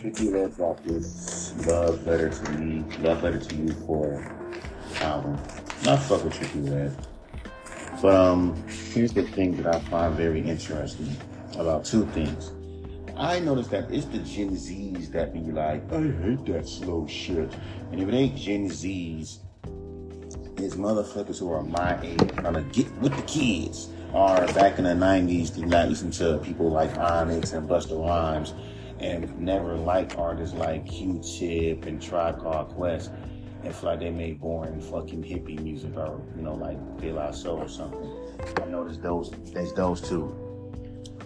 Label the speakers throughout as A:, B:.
A: Trippie Redd dropped this love letter to me, love letter to you for album. Not fuck with Trippie Redd. But um, here's the thing that I find very interesting about two things. I noticed that it's the Gen Zs that be like, I hate that slow shit. And if it ain't Gen Zs, it's motherfuckers who are my age trying to get with the kids. Or back in the 90s, did not listen to people like Onyx and Busta Rhymes and never liked artists like Q-Tip and Tribe Called Quest and feel like they made boring fucking hippie music or, you know, like De La Soul or something. I noticed those, there's those two.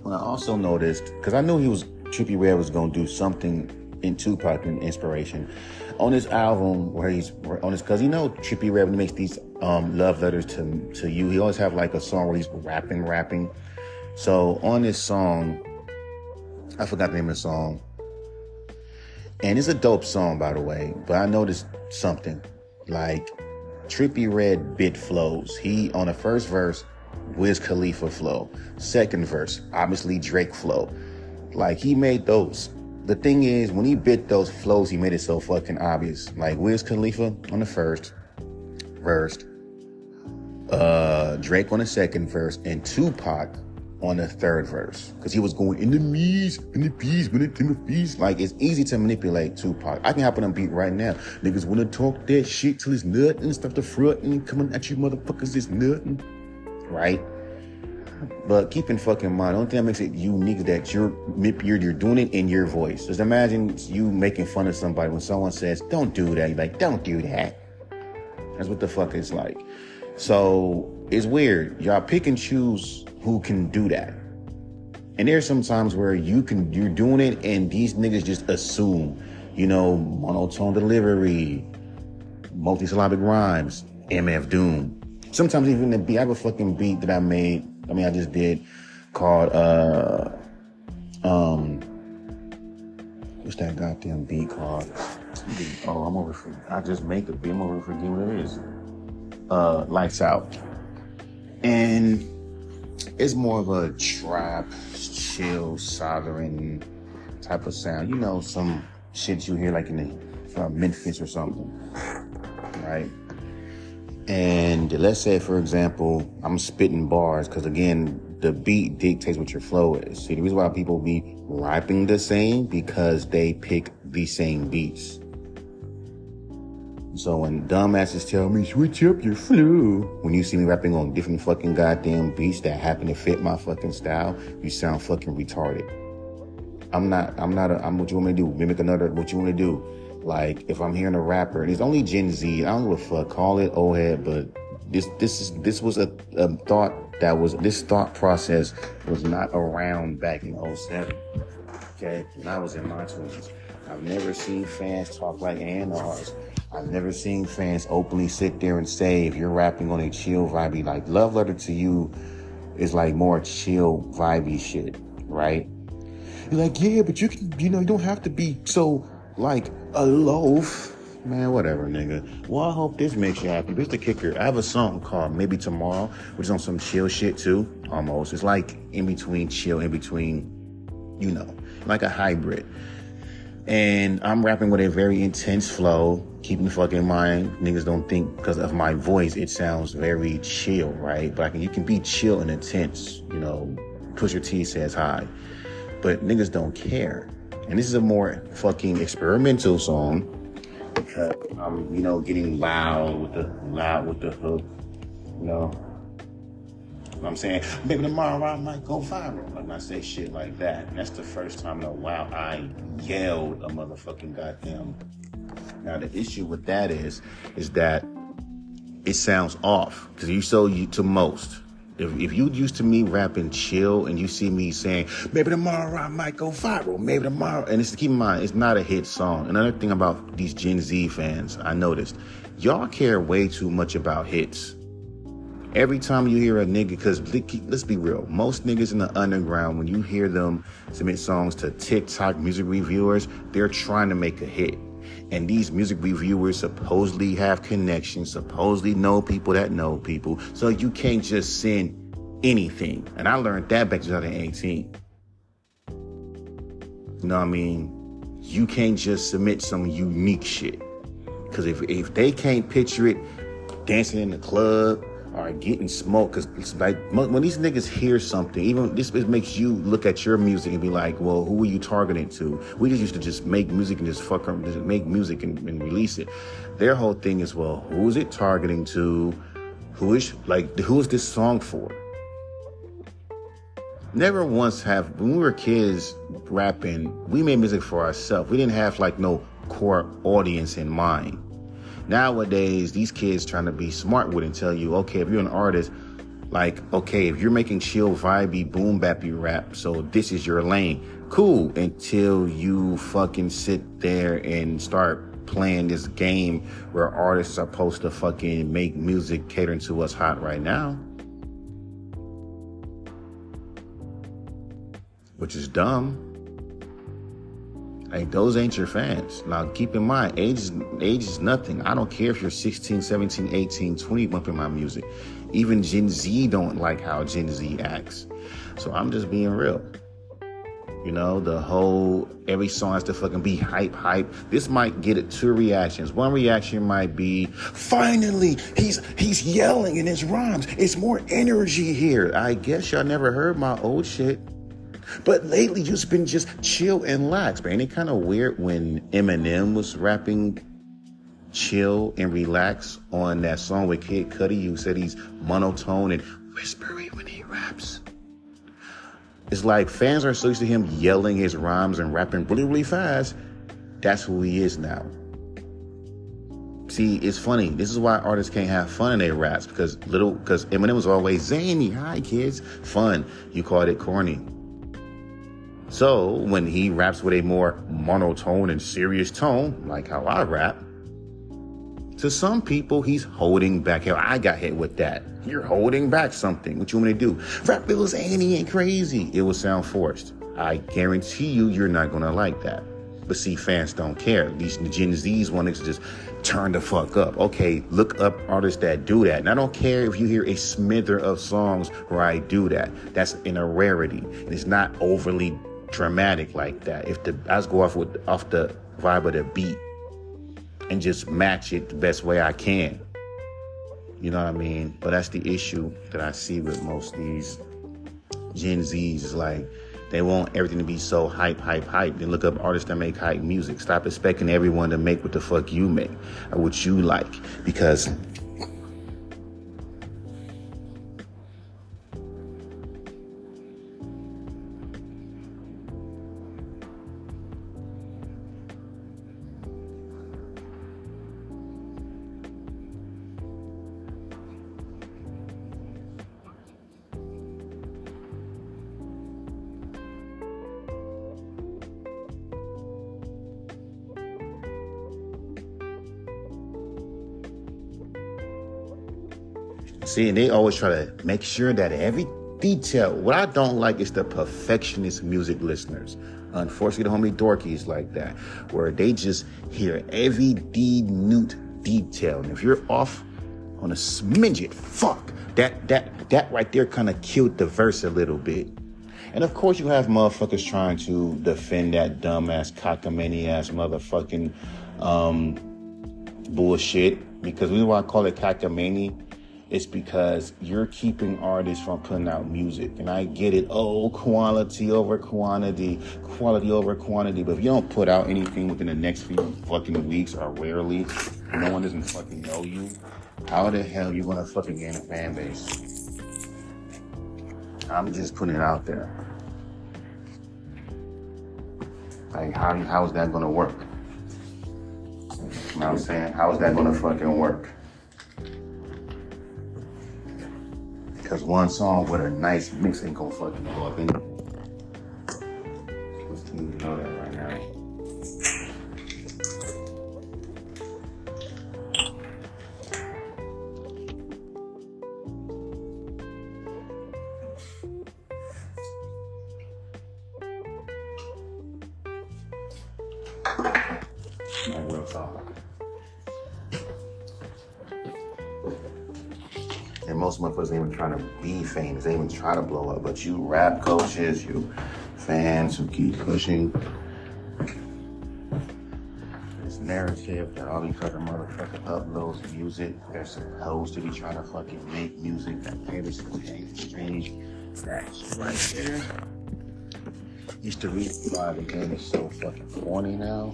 A: Well, I also noticed, because I knew he was, Trippie Redd was to do something in Tupac and inspiration. On this album, where he's on this, because you know Trippy when he makes these um, love letters to to you, he always have like a song where he's rapping, rapping. So on this song, I forgot the name of the song. And it's a dope song, by the way. But I noticed something. Like Trippie Redd bit flows. He on the first verse, Wiz Khalifa flow. Second verse, obviously Drake flow. Like he made those. The thing is, when he bit those flows, he made it so fucking obvious. Like Wiz Khalifa on the first verse, uh, Drake on the second verse, and Tupac on the third verse because he was going in the me's, in the peas, in the peas. Like it's easy to manipulate Tupac. I can hop on a beat right now. Niggas wanna talk that shit till it's nothing, and stuff the front and coming at you motherfuckers is nothing, right? But keep in fucking mind, the only thing that makes it unique is that you're you're you're doing it in your voice. Just imagine you making fun of somebody when someone says, "Don't do that." You're like, "Don't do that." That's what the fuck it's like. So it's weird. Y'all pick and choose who can do that. And there's some times where you can you're doing it and these niggas just assume, you know, monotone delivery, multisyllabic rhymes, MF Doom. Sometimes even the beat, I have a fucking beat that I made, I mean I just did called uh um what's that goddamn beat called? Oh, I'm over for I just make a beat, I'm over forget what it is. Uh Lights Out. And it's more of a trap, chill, soldering type of sound. You know, some shit you hear like in the from Memphis or something, right? And let's say, for example, I'm spitting bars because again, the beat dictates what your flow is. See, the reason why people be rapping the same because they pick the same beats. So when dumbasses tell me switch up your flow, when you see me rapping on different fucking goddamn beats that happen to fit my fucking style, you sound fucking retarded. I'm not. I'm not. A, I'm what you want me to do. Mimic another. What you want to do? Like if I'm hearing a rapper, and it's only Gen Z. I don't give a fuck. Call it old head, but this this is this was a, a thought that was this thought process was not around back in 07. Okay, when I was in my twenties, I've never seen fans talk like A&Rs. I've never seen fans openly sit there and say, if you're rapping on a chill vibey, like Love Letter to You is like more chill vibey shit, right? You're like, yeah, but you can, you know, you don't have to be so like a loaf. Man, whatever, nigga. Well, I hope this makes you happy. This the kicker. I have a song called Maybe Tomorrow, which is on some chill shit too, almost. It's like in between chill, in between, you know, like a hybrid. And I'm rapping with a very intense flow, keeping the fucking in mind, niggas don't think because of my voice, it sounds very chill, right? But I can, you can be chill and intense, you know, Pusha T says hi. But niggas don't care. And this is a more fucking experimental song because I'm, you know, getting loud with the loud with the hook, you know. Know what I'm saying, maybe tomorrow I might go viral. Like I say shit like that. And that's the first time in a while I yelled a motherfucking goddamn. Now the issue with that is, is that it sounds off because you so you to most. If, if you used to me rapping chill and you see me saying, maybe tomorrow I might go viral, maybe tomorrow, and it's keep in mind, it's not a hit song. Another thing about these Gen Z fans, I noticed, y'all care way too much about hits. Every time you hear a nigga, because let's be real, most niggas in the underground, when you hear them submit songs to TikTok music reviewers, they're trying to make a hit. And these music reviewers supposedly have connections, supposedly know people that know people. So you can't just send anything. And I learned that back in 2018. You know what I mean? you can't just submit some unique shit. Cause if if they can't picture it dancing in the club or getting smoked, cause it's like when these niggas hear something, even this it makes you look at your music and be like, well, who are you targeting to? We just used to just make music and just fuck around, just make music and, and release it. Their whole thing is, well, who is it targeting to? Who is like who is this song for? Never once have when we were kids rapping, we made music for ourselves. We didn't have like no core audience in mind. Nowadays, these kids trying to be smart and tell you, okay, if you're an artist, like, okay, if you're making chill, vibey, boom bappy rap, so this is your lane. Cool. Until you fucking sit there and start playing this game where artists are supposed to fucking make music catering to what's hot right now. which is dumb. Like those ain't your fans. Now keep in mind, age is age is nothing. I don't care if you're 16, 17, 18, 20 bumping my music. Even Gen Z don't like how Gen Z acts. So I'm just being real. You know, the whole every song has to fucking be hype, hype. This might get it two reactions. One reaction might be, finally, he's he's yelling in his rhymes. It's more energy here. I guess y'all never heard my old shit. But lately, just been just chill and relax. But it kind of weird when Eminem was rapping chill and relax on that song with Kid Cudi? You said he's monotone and whispery when he raps. It's like fans are so used to him yelling his rhymes and rapping really, really fast. That's who he is now. See, it's funny. This is why artists can't have fun in their raps because little because Eminem was always zany. Hi kids, fun. You called it corny. So when he raps with a more monotone and serious tone, like how I rap, to some people he's holding back. Hell, I got hit with that. You're holding back something. What you want to do? Rap it was Annie and crazy. It will sound forced. I guarantee you, you're not gonna like that. But see, fans don't care. These Gen Zs want to just turn the fuck up. Okay, look up artists that do that. And I don't care if you hear a smither of songs where I do that. That's in a rarity. And it's not overly dramatic like that. If the I just go off with off the vibe of the beat and just match it the best way I can. You know what I mean? But that's the issue that I see with most these Gen Zs is like they want everything to be so hype, hype, hype. Then look up artists that make hype music. Stop expecting everyone to make what the fuck you make or what you like. Because See, and they always try to make sure that every detail. What I don't like is the perfectionist music listeners. Unfortunately, the homie dorkies like that, where they just hear every minute detail. And if you're off on a smidget, fuck that that that right there kind of killed the verse a little bit. And of course, you have motherfuckers trying to defend that dumbass cockamamie ass motherfucking um, bullshit. Because we why I call it cockamamie it's because you're keeping artists from putting out music. And I get it. Oh, quality over quantity, quality over quantity. But if you don't put out anything within the next few fucking weeks or rarely, no one doesn't fucking know you, how the hell you gonna fucking gain a fan base? I'm just putting it out there. Like, how, how is that gonna work? You know what I'm saying? How is that gonna fucking work? Because one song with a nice mix ain't gonna fucking go up you know that right now. Real. Most motherfuckers ain't even trying to be famous. They ain't even try to blow up. But you rap coaches, you fans who keep pushing, this narrative that all these other motherfuckers uploads music. They're supposed to be trying to fucking make music that caters to mainstream. That's right there. Used to read why the game is so fucking corny now.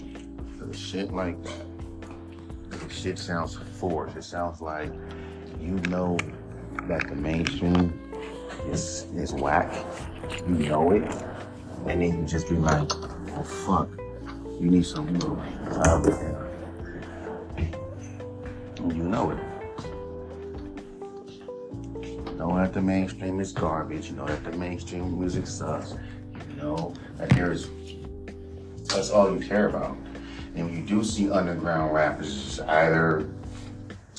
A: The shit like. The shit sounds forced. It sounds like you know that the mainstream is is whack. You know it. And then you just be like, oh fuck. You need some new you know it. Know that the mainstream is garbage. You know that the mainstream music sucks. You know that there's that's all you care about. And when you do see underground rappers, it's either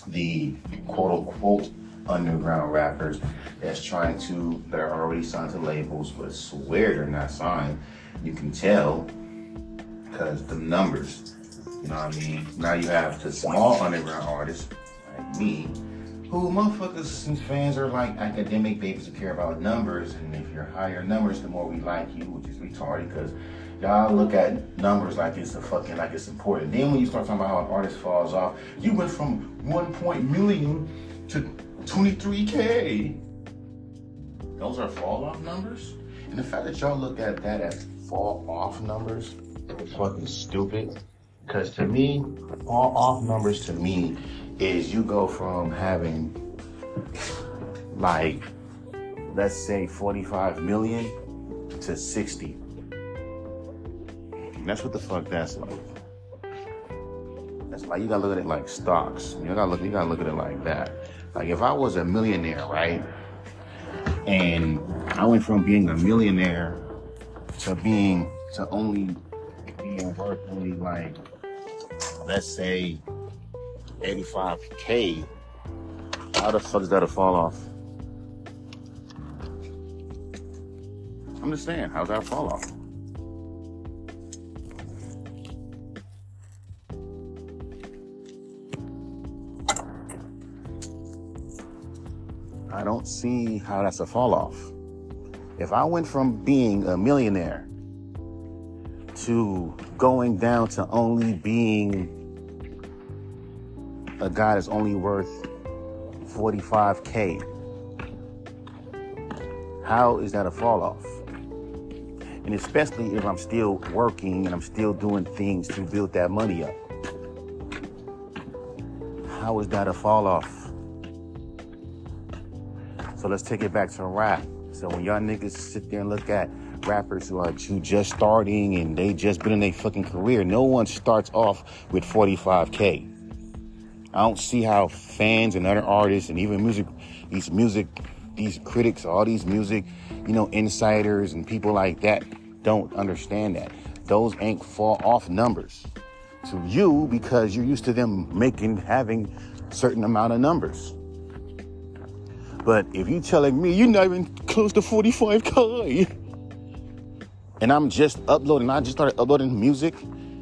A: the quote unquote underground rappers that's trying to that are already signed to labels but swear they're not signed. You can tell because the numbers. You know what I mean? Now you have the small underground artists like me, who motherfuckers and fans are like academic babies who care about numbers, and if you're higher numbers, the more we like you, which is retarded because y'all look at numbers like it's a fucking like it's important. Then when you start talking about how an artist falls off, you went from one point million to 23k. Those are fall off numbers. And the fact that y'all look at that as fall off numbers is fucking stupid. Because to me, all off numbers to me is you go from having like, let's say 45 million to 60. that's what the fuck that's like. That's like you gotta look at it like stocks. You gotta look you gotta look at it like that. Like if I was a millionaire, right? And I went from being a millionaire to being to only being worth only like, let's say, 85K, how the fuck is that a fall off? I'm just saying, how's that fall off? I don't see how that's a fall off. If I went from being a millionaire to going down to only being a guy that's only worth 45k. How is that a fall off? And especially if I'm still working and I'm still doing things to build that money up. How is that a fall off? So let's take it back to rap. So when y'all niggas sit there and look at rappers who are who just starting and they just been in their fucking career. No one starts off with 45k. I don't see how fans and other artists and even music, these music, these critics, all these music, you know, insiders and people like that don't understand that. Those ain't fall off numbers to you because you're used to them making, having certain amount of numbers. But if you telling me you're not even close to 45k, and I'm just uploading, I just started uploading music,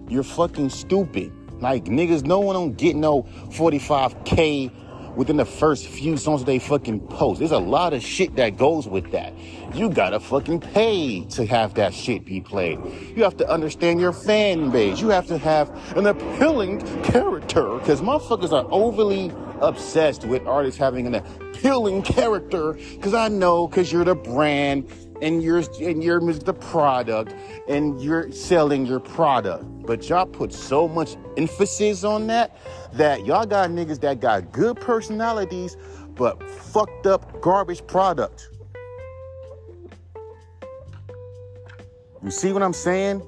A: you're fucking stupid. Like niggas, no one don't get no 45k within the first few songs they fucking post. There's a lot of shit that goes with that. You gotta fucking pay to have that shit be played. You have to understand your fan base. You have to have an appealing character because motherfuckers are overly obsessed with artists having an appealing character because I know because you're the brand and your and your the product and you're selling your product. But y'all put so much emphasis on that that y'all got niggas that got good personalities but fucked up garbage product. You see what I'm saying?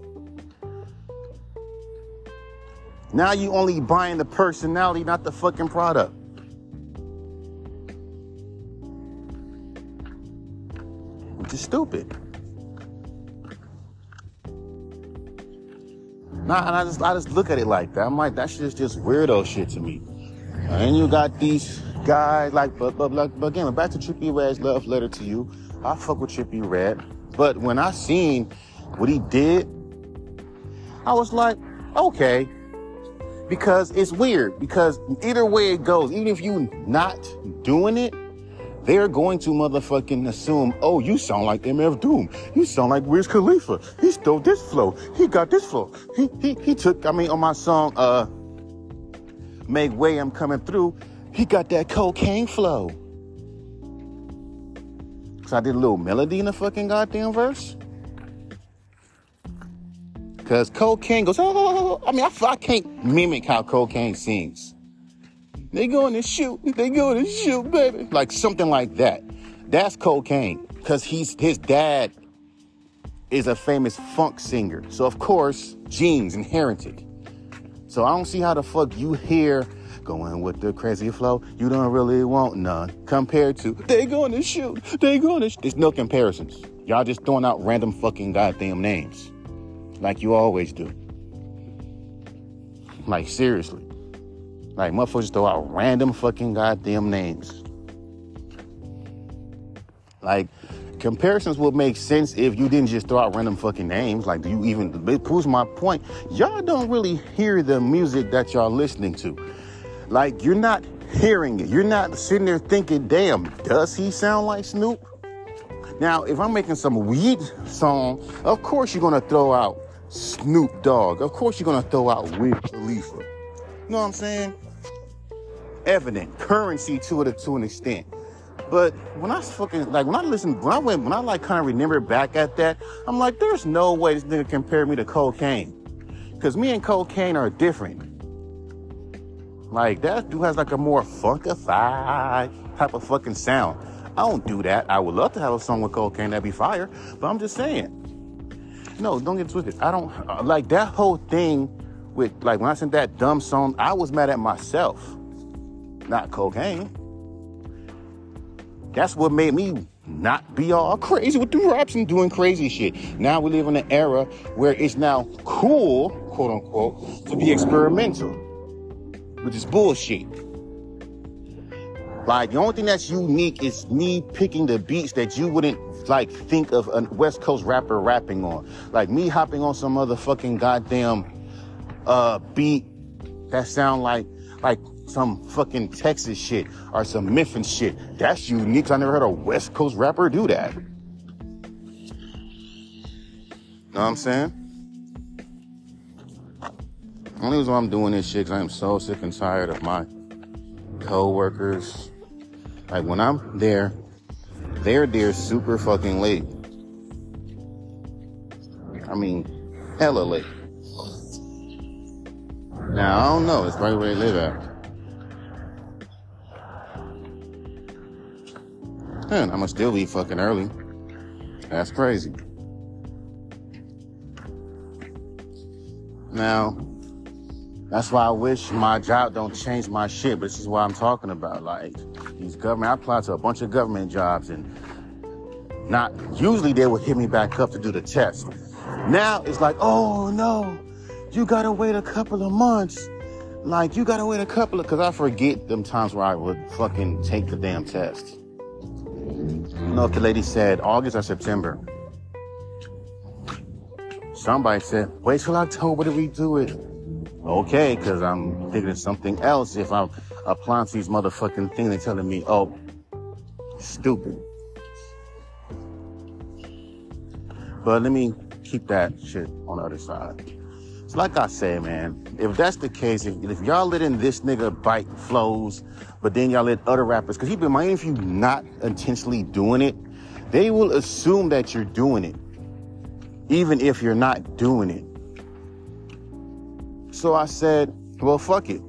A: Now you only buying the personality, not the fucking product. Which is stupid. Nah, and I just I just look at it like that. I'm like, that shit is just weirdo shit to me. And you got these guys like, but but, but, but again, back to Trippie Redd's love letter to you. I fuck with Trippie Redd, but when I seen what he did, I was like, okay, because it's weird. Because either way it goes, even if you not doing it, they're going to motherfucking assume, oh, you sound like MF Doom. You sound like Wiz Khalifa. He stole this flow. He got this flow. He he he took, I mean, on my song, uh, Make Way, I'm coming through, he got that Kokane flow. Cause I did a little melody in the fucking goddamn verse. Cause Kokane goes, oh, I mean, I, I can't mimic how Kokane sings. They going to shoot. They going to shoot, baby. Like something like that. That's Kokane. Cause he's his dad is a famous funk singer. So of course, genes inherited. So I don't see how the fuck you hear going with the crazy flow. You don't really want none compared to they going to shoot. They going to. Sh-. There's no comparisons. Y'all just throwing out random fucking goddamn names, like you always do. Like seriously. Like motherfuckers throw out random fucking goddamn names. Like comparisons would make sense if you didn't just throw out random fucking names. Like, do you even? It proves my point. Y'all don't really hear the music that y'all listening to. Like, you're not hearing it. You're not sitting there thinking, "Damn, does he sound like Snoop?" Now, if I'm making some weed song, of course you're gonna throw out Snoop Dogg. Of course you're gonna throw out Wiz Khalifa. You know what I'm saying? Evident currency to it to an extent. But when I fucking like when I listen, when I went, when I like kind of remember back at that, I'm like, there's no way this nigga compared me to Kokane, because me and Kokane are different. Like that dude has like a more funkified type of fucking sound. I don't do that. I would love to have a song with Kokane that'd be fire, but I'm just saying. No, don't get twisted. I don't uh, like that whole thing with like when I sent that dumb song. I was mad at myself, not Kokane. That's what made me not be all crazy with the raps and doing crazy shit. Now we live in an era where it's now cool, quote unquote, to be experimental, which is bullshit. Like the only thing that's unique is me picking the beats that you wouldn't like think of a West Coast rapper rapping on. Like me hopping on some motherfucking goddamn uh beat that sound like like some fucking Texas shit or some Memphis shit. That's unique. I never heard a West Coast rapper do that. Know what I'm saying? Only reason I'm doing this shit because I am so sick and tired of my co-workers. Like when I'm there, they're there super fucking late. I mean, hella late. Now I don't know. It's right where they live at. Man, I'ma still be fucking early. That's crazy. Now, that's why I wish my job don't change my shit, but this is what I'm talking about. Like, these government, I applied to a bunch of government jobs and not, usually they would hit me back up to do the test. Now it's like, oh no, you gotta wait a couple of months. Like, you gotta wait a couple of, cause I forget them times where I would fucking take the damn test. You know if the lady said August or September. Somebody said, wait till October to redo it. Okay, because I'm thinking of something else. If I'm applying to these motherfucking things, they're telling me, oh, stupid. But let me keep that shit on the other side. It's like I said, man, if that's the case, if, if y'all letting this nigga bite flows, but then y'all let other rappers, because keep in mind, if you not intentionally doing it, they will assume that you're doing it, even if you're not doing it. So I said, well, fuck it.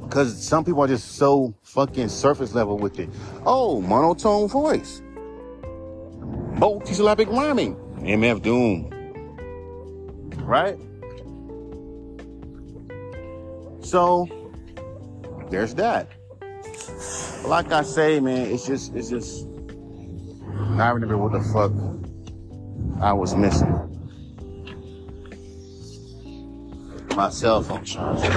A: Because some people are just so fucking surface level with it. Oh, monotone voice. Multisyllabic rhyming. MF Doom. Right? So there's that. Like I say, man, it's just it's just I remember what the fuck I was missing. My cell phone charger.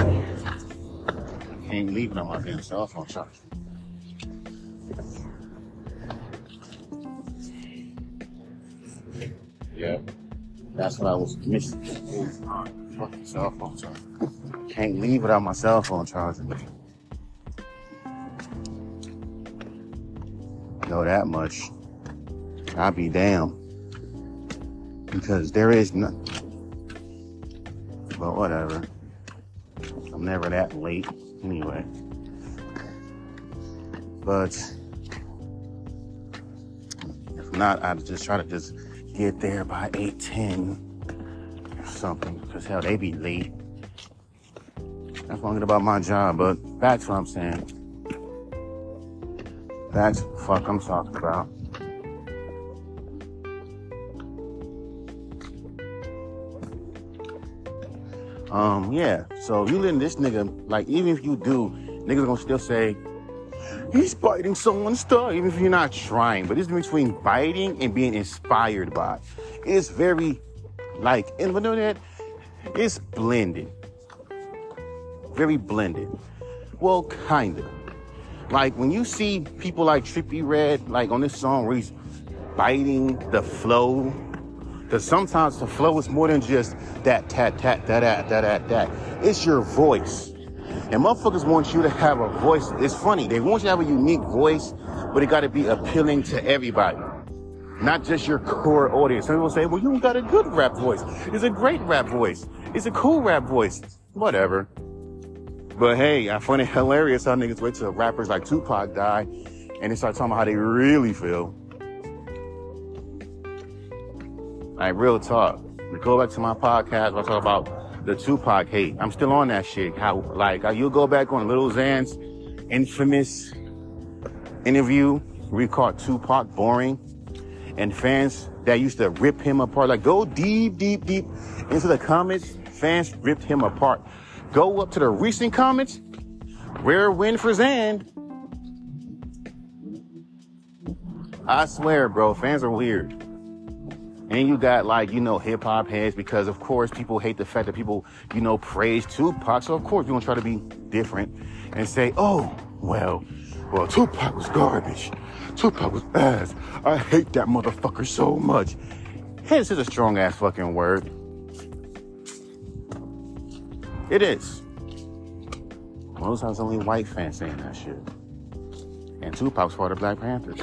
A: Can't leave it on my damn cell phone charger. Yeah, that's what I was missing. Fucking cell phone charger. Can't leave without my cell phone charging. know that much. I'll be damned. Because there is nothing. But whatever. I'm never that late anyway. But if not, I'd just try to just get there by 8:10 or something. Because hell, they be late. That's one thing about my job, but that's what I'm saying. That's fuck I'm talking about. Um, yeah. So you letting this nigga, like, even if you do, niggas gonna still say, he's biting someone's thigh, even if you're not trying. But it's between biting and being inspired by. It's very, like, and in the that, it's blended. Very blended. Well, kinda. Like, when you see people like Trippie Redd, like on this song where he's biting the flow because sometimes the flow is more than just that, tat, tat, that, that, that, that, that. It's your voice. And motherfuckers want you to have a voice. It's funny. They want you to have a unique voice, but it got to be appealing to everybody. Not just your core audience. Some people say, well, you got a good rap voice. It's a great rap voice. It's a cool rap voice. Whatever. But hey, I find it hilarious how niggas wait till rappers like Tupac die and they start talking about how they really feel. Like real talk. We go back to my podcast. I talk about the Tupac hate. I'm still on that shit. How like you go back on Lil Xan's infamous interview. We Tupac boring, and fans that used to rip him apart. Like go deep, deep, deep into the comments. Fans ripped him apart. Go up to the recent comments. Rare win for Xan. I swear, bro, fans are weird. And you got like, you know, hip hop heads because of course people hate the fact that people, you know, praise Tupac. So of course you're gonna try to be different and say, oh, well, well, Tupac was garbage. Tupac was ass. I hate that motherfucker so much. Hence is a strong ass fucking word. It is. Most times only white fans saying that shit. And Tupac's part of Black Panthers.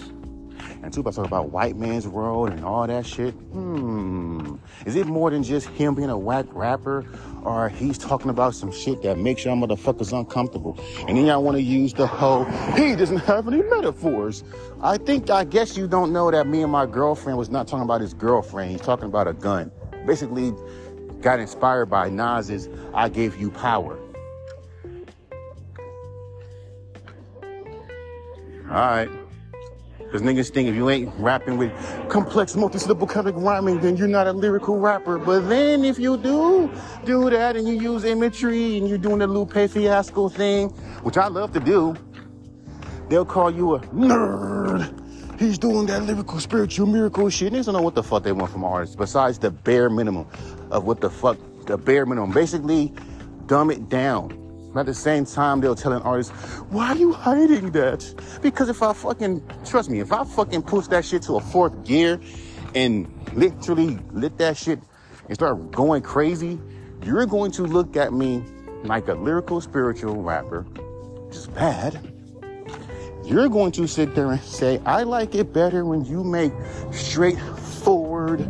A: And Tupac talk about white man's world and all that shit. Hmm. Is it more than just him being a whack rapper? Or he's talking about some shit that makes y'all motherfuckers uncomfortable. And then y'all want to use the whole, he doesn't have any metaphors. I think, I guess you don't know that me and my girlfriend was not talking about his girlfriend. He's talking about a gun. Basically, got inspired by Nas's I Gave You Power. All right. Because niggas think if you ain't rapping with complex of rhyming, then you're not a lyrical rapper. But then if you do do that and you use imagery and you're doing the Lupe Fiasco thing, which I love to do, they'll call you a nerd. He's doing that lyrical, spiritual, miracle shit. Niggas don't know what the fuck they want from artists besides the bare minimum of what the fuck, the bare minimum. Basically, dumb it down at the same time, they'll tell an artist, why are you hiding that? Because if I fucking, trust me, if I fucking push that shit to a fourth gear and literally lit that shit and start going crazy, you're going to look at me like a lyrical spiritual rapper, which is bad. You're going to sit there and say, I like it better when you make straightforward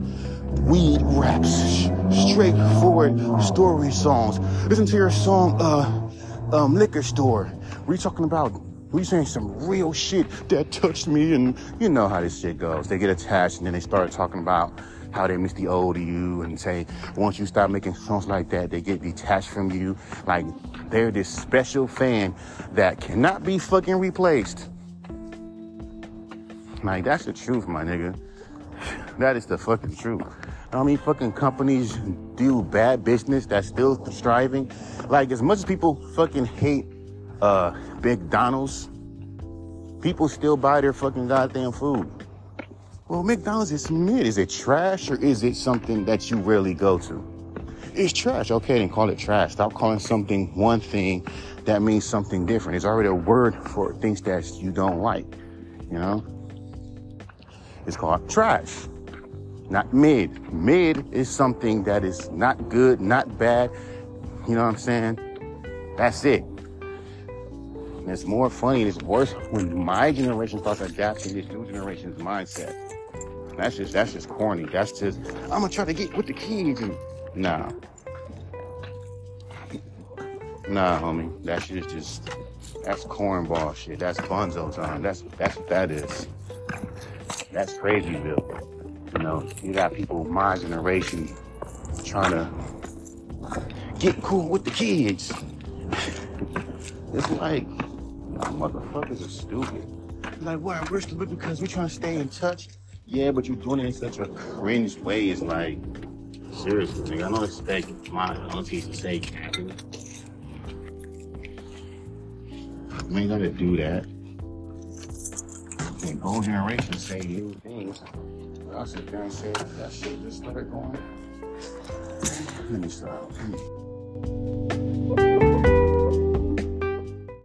A: weed raps, straightforward story songs. Listen to your song, uh, um, liquor store. We talking about we saying some real shit that touched me, and you know how this shit goes. They get attached, and then they start talking about how they miss the old you, and say once you stop making songs like that, they get detached from you. Like they're this special fan that cannot be fucking replaced. Like that's the truth, my nigga. That is the fucking truth. I mean, fucking companies do bad business that's still striving. Like, as much as people fucking hate uh, McDonald's, people still buy their fucking goddamn food. Well, McDonald's is mid. Is it trash or is it something that you rarely go to? It's trash. Okay, then call it trash. Stop calling something one thing that means something different. It's already a word for things that you don't like. You know? It's called trash not mid. Mid is something that is not good, not bad. You know what I'm saying? That's it. And it's more funny and it's worse when my generation starts adapting this new generation's mindset. That's just that's just corny. That's just I'm gonna try to get with the kids and nah. Nah, homie. That shit is just that's cornball shit. That's bunzo time. That's that's what that is. That's crazy, Bill. You know, you got people of my generation trying to get cool with the kids. It's like, y'all motherfuckers are stupid. Like, why? We're stupid because we're trying to stay in touch. Yeah, but you're doing it in such a cringe way. It's like, seriously, nigga, I don't expect my aunties to say capping. We ain't gonna do that. Old generation say new things. I'll sit there and say that shit, just let it go. Let me stop.